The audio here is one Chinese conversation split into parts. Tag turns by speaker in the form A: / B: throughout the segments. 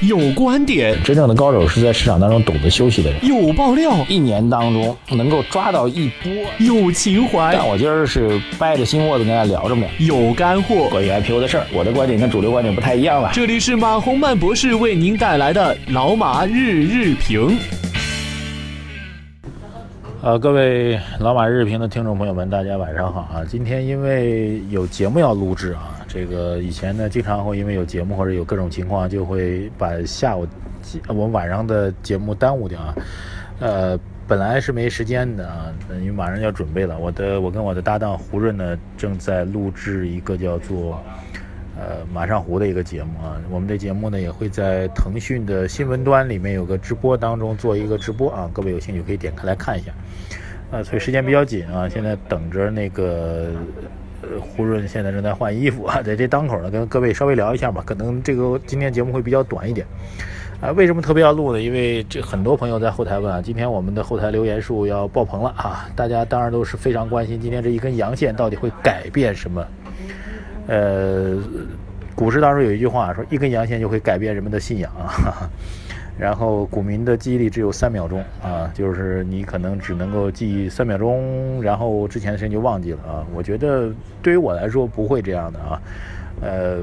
A: 有观点，
B: 真正的高手是在市场当中懂得休息的人。
A: 有爆料，
B: 一年当中能够抓到一波。
A: 有情怀，
B: 但我今儿是掰着心窝子跟大家聊这么
A: 点。有干货，
B: 关于 IPO 的事儿，我的观点跟主流观点不太一样了。
A: 这里是马洪曼博士为您带来的老马日日评。
B: 呃，各位老马日评的听众朋友们，大家晚上好啊！今天因为有节目要录制啊。这个以前呢，经常会因为有节目或者有各种情况，就会把下午我们晚上的节目耽误掉啊。呃，本来是没时间的啊，因为马上要准备了。我的，我跟我的搭档胡润呢，正在录制一个叫做呃马上湖的一个节目啊。我们的节目呢，也会在腾讯的新闻端里面有个直播当中做一个直播啊。各位有兴趣可以点开来看一下。呃，所以时间比较紧啊，现在等着那个。呃，胡润现在正在换衣服啊，在这当口呢，跟各位稍微聊一下吧。可能这个今天节目会比较短一点啊。为什么特别要录呢？因为这很多朋友在后台问啊，今天我们的后台留言数要爆棚了啊！大家当然都是非常关心今天这一根阳线到底会改变什么。呃，股市当中有一句话说，一根阳线就会改变人们的信仰啊。然后股民的记忆力只有三秒钟啊，就是你可能只能够记忆三秒钟，然后之前的事情就忘记了啊。我觉得对于我来说不会这样的啊，呃，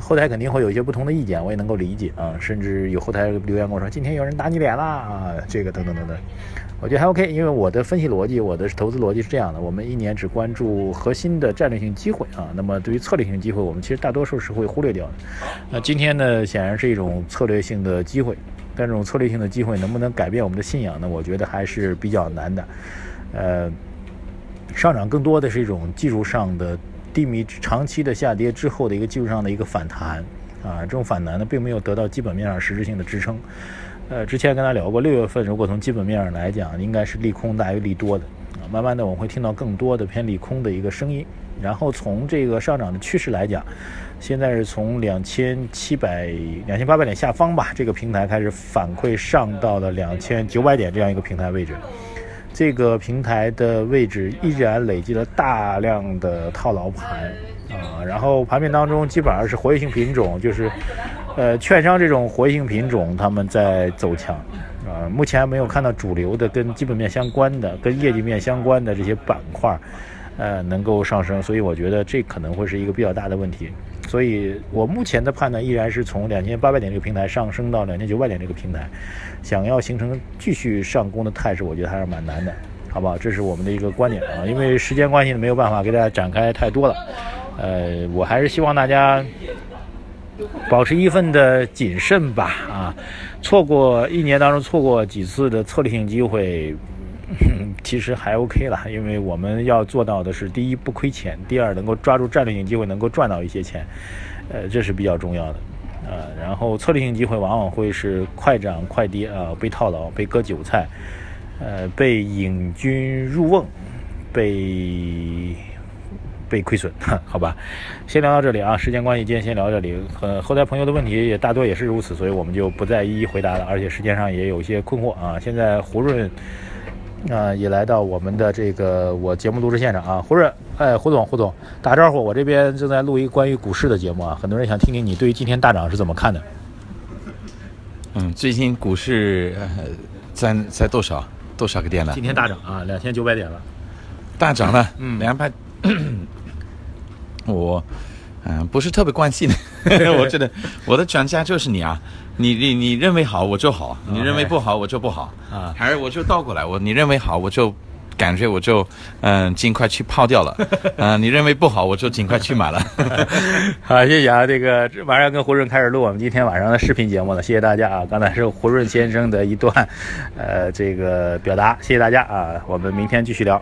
B: 后台肯定会有一些不同的意见，我也能够理解啊。甚至有后台留言跟我说，今天有人打你脸啦啊，这个等等等等。我觉得还 OK，因为我的分析逻辑，我的投资逻辑是这样的：我们一年只关注核心的战略性机会啊。那么对于策略性机会，我们其实大多数是会忽略掉的。那今天呢，显然是一种策略性的机会，但这种策略性的机会能不能改变我们的信仰呢？我觉得还是比较难的。呃，上涨更多的是一种技术上的低迷，长期的下跌之后的一个技术上的一个反弹啊。这种反弹呢，并没有得到基本面上实质性的支撑。呃，之前跟他聊过，六月份如果从基本面上来讲，应该是利空大于利多的啊。慢慢的，我们会听到更多的偏利空的一个声音。然后从这个上涨的趋势来讲，现在是从两千七百、两千八百点下方吧，这个平台开始反馈上到了两千九百点这样一个平台位置。这个平台的位置依然累积了大量的套牢盘啊。然后盘面当中基本上是活跃性品种，就是。呃，券商这种活跃性品种，他们在走强，啊，目前没有看到主流的跟基本面相关的、跟业绩面相关的这些板块，呃，能够上升，所以我觉得这可能会是一个比较大的问题。所以我目前的判断依然是从两千八百点这个平台上升到两千九百点这个平台，想要形成继续上攻的态势，我觉得还是蛮难的，好不好？这是我们的一个观点啊，因为时间关系呢，没有办法给大家展开太多了。呃，我还是希望大家。保持一份的谨慎吧，啊，错过一年当中错过几次的策略性机会，其实还 OK 了，因为我们要做到的是：第一，不亏钱；第二，能够抓住战略性机会，能够赚到一些钱，呃，这是比较重要的，啊，然后策略性机会往往会是快涨快跌啊，被套牢、被割韭菜，呃，被引军入瓮，被。被亏损，好吧，先聊到这里啊，时间关系，今天先聊到这里。呃，后台朋友的问题也大多也是如此，所以我们就不再一一回答了。而且时间上也有一些困惑啊。现在胡润啊也来到我们的这个我节目录制现场啊，胡润，哎，胡总，胡总，打招呼。我这边正在录一个关于股市的节目啊，很多人想听听你对于今天大涨是怎么看的。
C: 嗯，最近股市在在多少多少个点了？
B: 今天大涨啊，两千九百点了，
C: 大涨了，嗯，两百。我，嗯，不是特别关心，我觉得我的专家就是你啊，你你你认为好我就好，你认为不好我就不好。啊，还是我就倒过来，我你认为好我就感觉我就嗯尽快去泡掉了，嗯，你认为不好我就尽快去买了。
B: 好，谢谢啊，这个马上跟胡润开始录我们今天晚上的视频节目了，谢谢大家啊，刚才是胡润先生的一段呃这个表达，谢谢大家啊，我们明天继续聊。